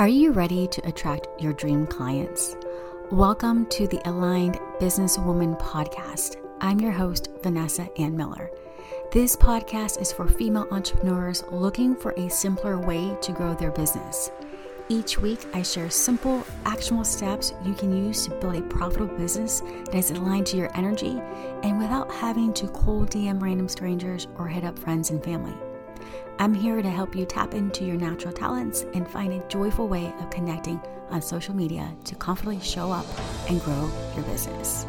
Are you ready to attract your dream clients? Welcome to the Aligned Businesswoman Podcast. I'm your host, Vanessa Ann Miller. This podcast is for female entrepreneurs looking for a simpler way to grow their business. Each week, I share simple, actionable steps you can use to build a profitable business that is aligned to your energy and without having to cold DM random strangers or hit up friends and family. I'm here to help you tap into your natural talents and find a joyful way of connecting on social media to confidently show up and grow your business.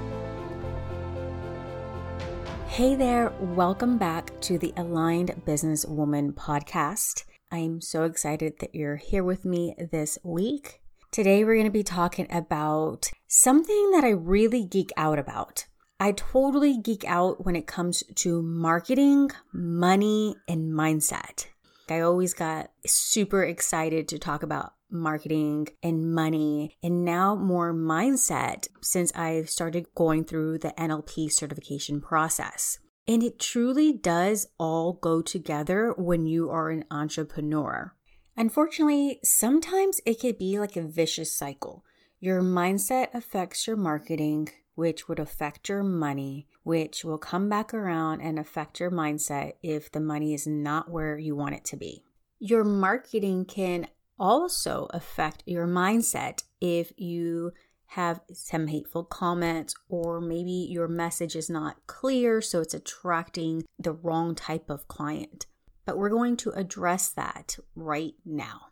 Hey there, welcome back to the Aligned Businesswoman podcast. I'm so excited that you're here with me this week. Today, we're going to be talking about something that I really geek out about. I totally geek out when it comes to marketing, money, and mindset. I always got super excited to talk about marketing and money and now more mindset since I've started going through the NLP certification process. And it truly does all go together when you are an entrepreneur. Unfortunately, sometimes it could be like a vicious cycle. Your mindset affects your marketing, which would affect your money, which will come back around and affect your mindset if the money is not where you want it to be. Your marketing can also affect your mindset if you have some hateful comments or maybe your message is not clear, so it's attracting the wrong type of client. But we're going to address that right now.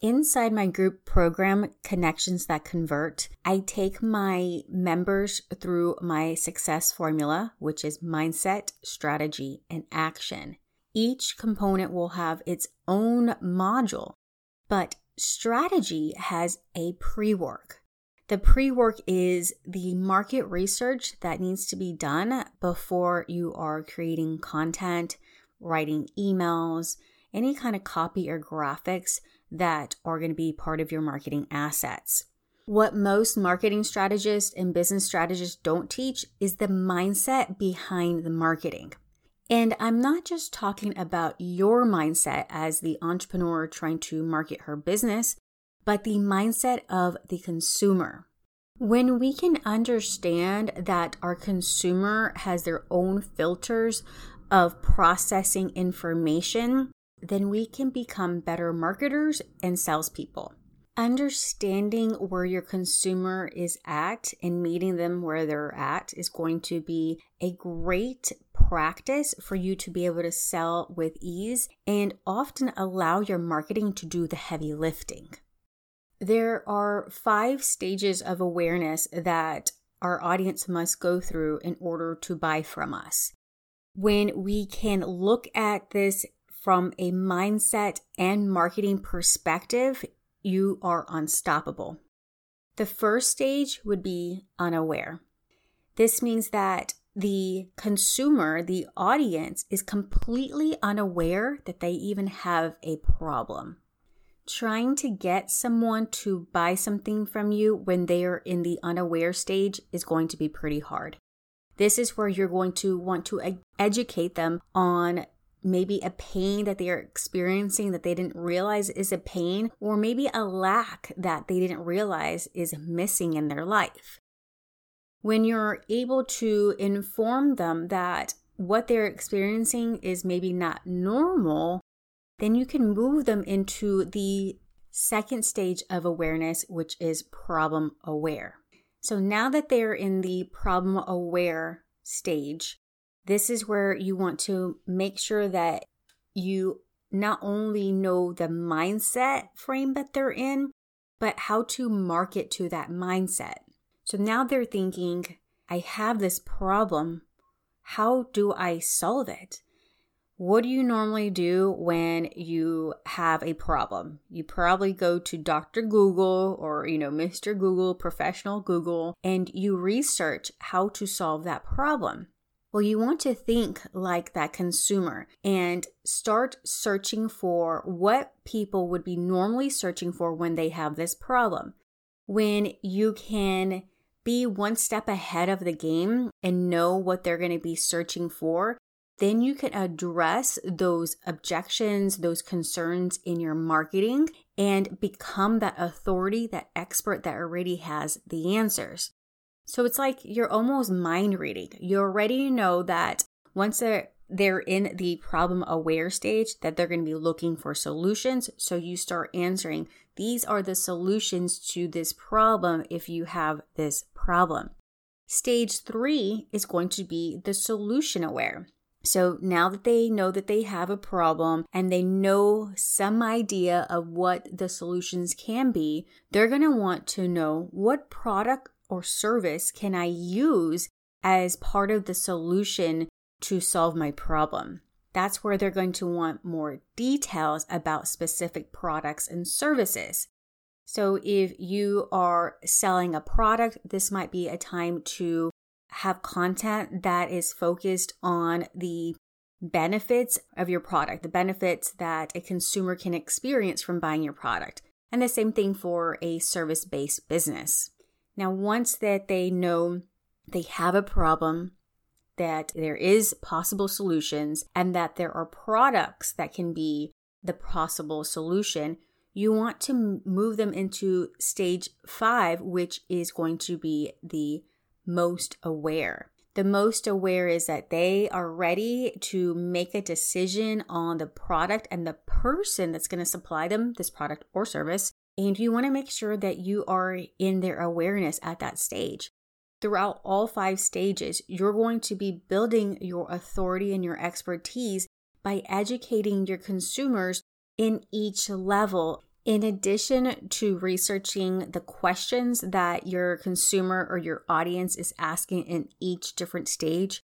Inside my group program, Connections That Convert, I take my members through my success formula, which is mindset, strategy, and action. Each component will have its own module, but strategy has a pre work. The pre work is the market research that needs to be done before you are creating content, writing emails, any kind of copy or graphics that are going to be part of your marketing assets. What most marketing strategists and business strategists don't teach is the mindset behind the marketing. And I'm not just talking about your mindset as the entrepreneur trying to market her business, but the mindset of the consumer. When we can understand that our consumer has their own filters of processing information, then we can become better marketers and salespeople. Understanding where your consumer is at and meeting them where they're at is going to be a great practice for you to be able to sell with ease and often allow your marketing to do the heavy lifting. There are five stages of awareness that our audience must go through in order to buy from us. When we can look at this from a mindset and marketing perspective, you are unstoppable. The first stage would be unaware. This means that the consumer, the audience, is completely unaware that they even have a problem. Trying to get someone to buy something from you when they are in the unaware stage is going to be pretty hard. This is where you're going to want to educate them on maybe a pain that they are experiencing that they didn't realize is a pain, or maybe a lack that they didn't realize is missing in their life. When you're able to inform them that what they're experiencing is maybe not normal, then you can move them into the second stage of awareness, which is problem aware. So now that they're in the problem aware stage, this is where you want to make sure that you not only know the mindset frame that they're in, but how to market to that mindset. So now they're thinking, I have this problem. How do I solve it? What do you normally do when you have a problem? You probably go to Dr. Google or, you know, Mr. Google, professional Google, and you research how to solve that problem. Well, you want to think like that consumer and start searching for what people would be normally searching for when they have this problem. When you can be one step ahead of the game and know what they're going to be searching for, then you can address those objections, those concerns in your marketing and become that authority, that expert that already has the answers. So it's like you're almost mind reading. You already know that once they're they're in the problem aware stage that they're going to be looking for solutions. So you start answering, these are the solutions to this problem if you have this problem. Stage three is going to be the solution aware. So now that they know that they have a problem and they know some idea of what the solutions can be, they're going to want to know what product or service can I use as part of the solution to solve my problem. That's where they're going to want more details about specific products and services. So, if you are selling a product, this might be a time to have content that is focused on the benefits of your product, the benefits that a consumer can experience from buying your product. And the same thing for a service based business. Now, once that they know they have a problem, that there is possible solutions, and that there are products that can be the possible solution, you want to move them into stage five, which is going to be the most aware. The most aware is that they are ready to make a decision on the product and the person that's going to supply them this product or service. And you want to make sure that you are in their awareness at that stage. Throughout all five stages, you're going to be building your authority and your expertise by educating your consumers in each level in addition to researching the questions that your consumer or your audience is asking in each different stage,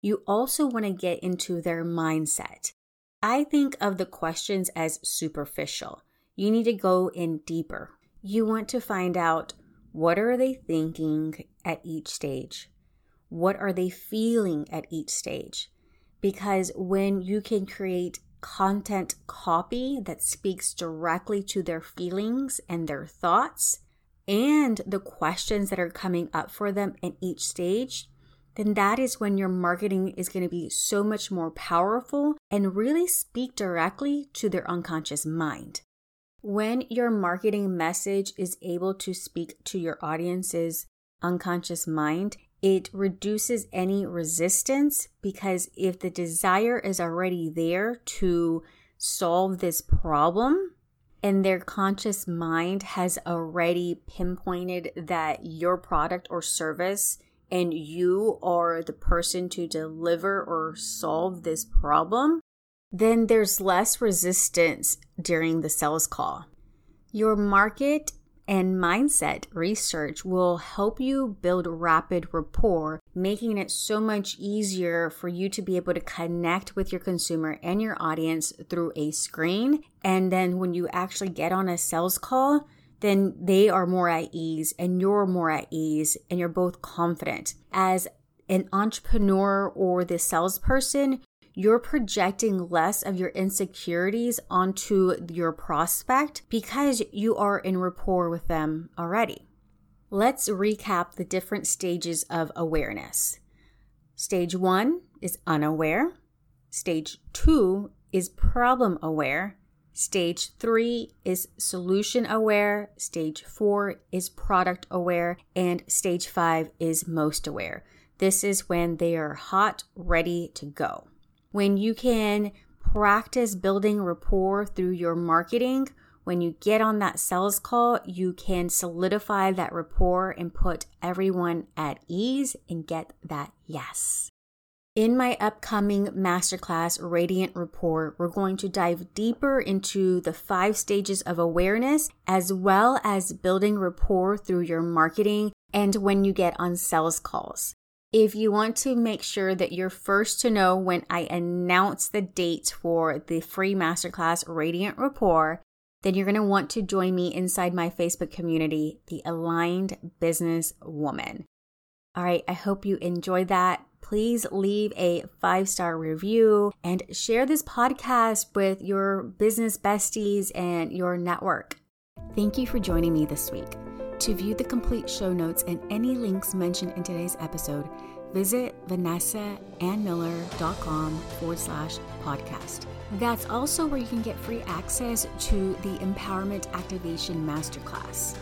you also want to get into their mindset. I think of the questions as superficial. You need to go in deeper. You want to find out what are they thinking at each stage? What are they feeling at each stage? Because when you can create content copy that speaks directly to their feelings and their thoughts and the questions that are coming up for them in each stage, then that is when your marketing is going to be so much more powerful and really speak directly to their unconscious mind. When your marketing message is able to speak to your audience's unconscious mind, it reduces any resistance because if the desire is already there to solve this problem, and their conscious mind has already pinpointed that your product or service and you are the person to deliver or solve this problem, then there's less resistance during the sales call. Your market and mindset research will help you build rapid rapport, making it so much easier for you to be able to connect with your consumer and your audience through a screen. And then when you actually get on a sales call, then they are more at ease and you're more at ease and you're both confident. As an entrepreneur or the salesperson, you're projecting less of your insecurities onto your prospect because you are in rapport with them already. Let's recap the different stages of awareness. Stage one is unaware. Stage two is problem aware. Stage three is solution aware. Stage four is product aware. And stage five is most aware. This is when they are hot, ready to go when you can practice building rapport through your marketing, when you get on that sales call, you can solidify that rapport and put everyone at ease and get that yes. In my upcoming masterclass, Radiant Rapport, we're going to dive deeper into the five stages of awareness as well as building rapport through your marketing and when you get on sales calls. If you want to make sure that you're first to know when I announce the date for the free masterclass Radiant Rapport, then you're going to want to join me inside my Facebook community, The Aligned Business Woman. All right, I hope you enjoyed that. Please leave a five star review and share this podcast with your business besties and your network. Thank you for joining me this week. To view the complete show notes and any links mentioned in today's episode, visit vanessaannmiller.com forward slash podcast. That's also where you can get free access to the Empowerment Activation Masterclass.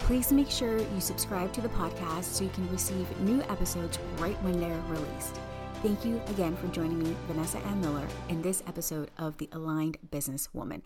Please make sure you subscribe to the podcast so you can receive new episodes right when they're released. Thank you again for joining me, Vanessa Ann Miller, in this episode of The Aligned Business Woman.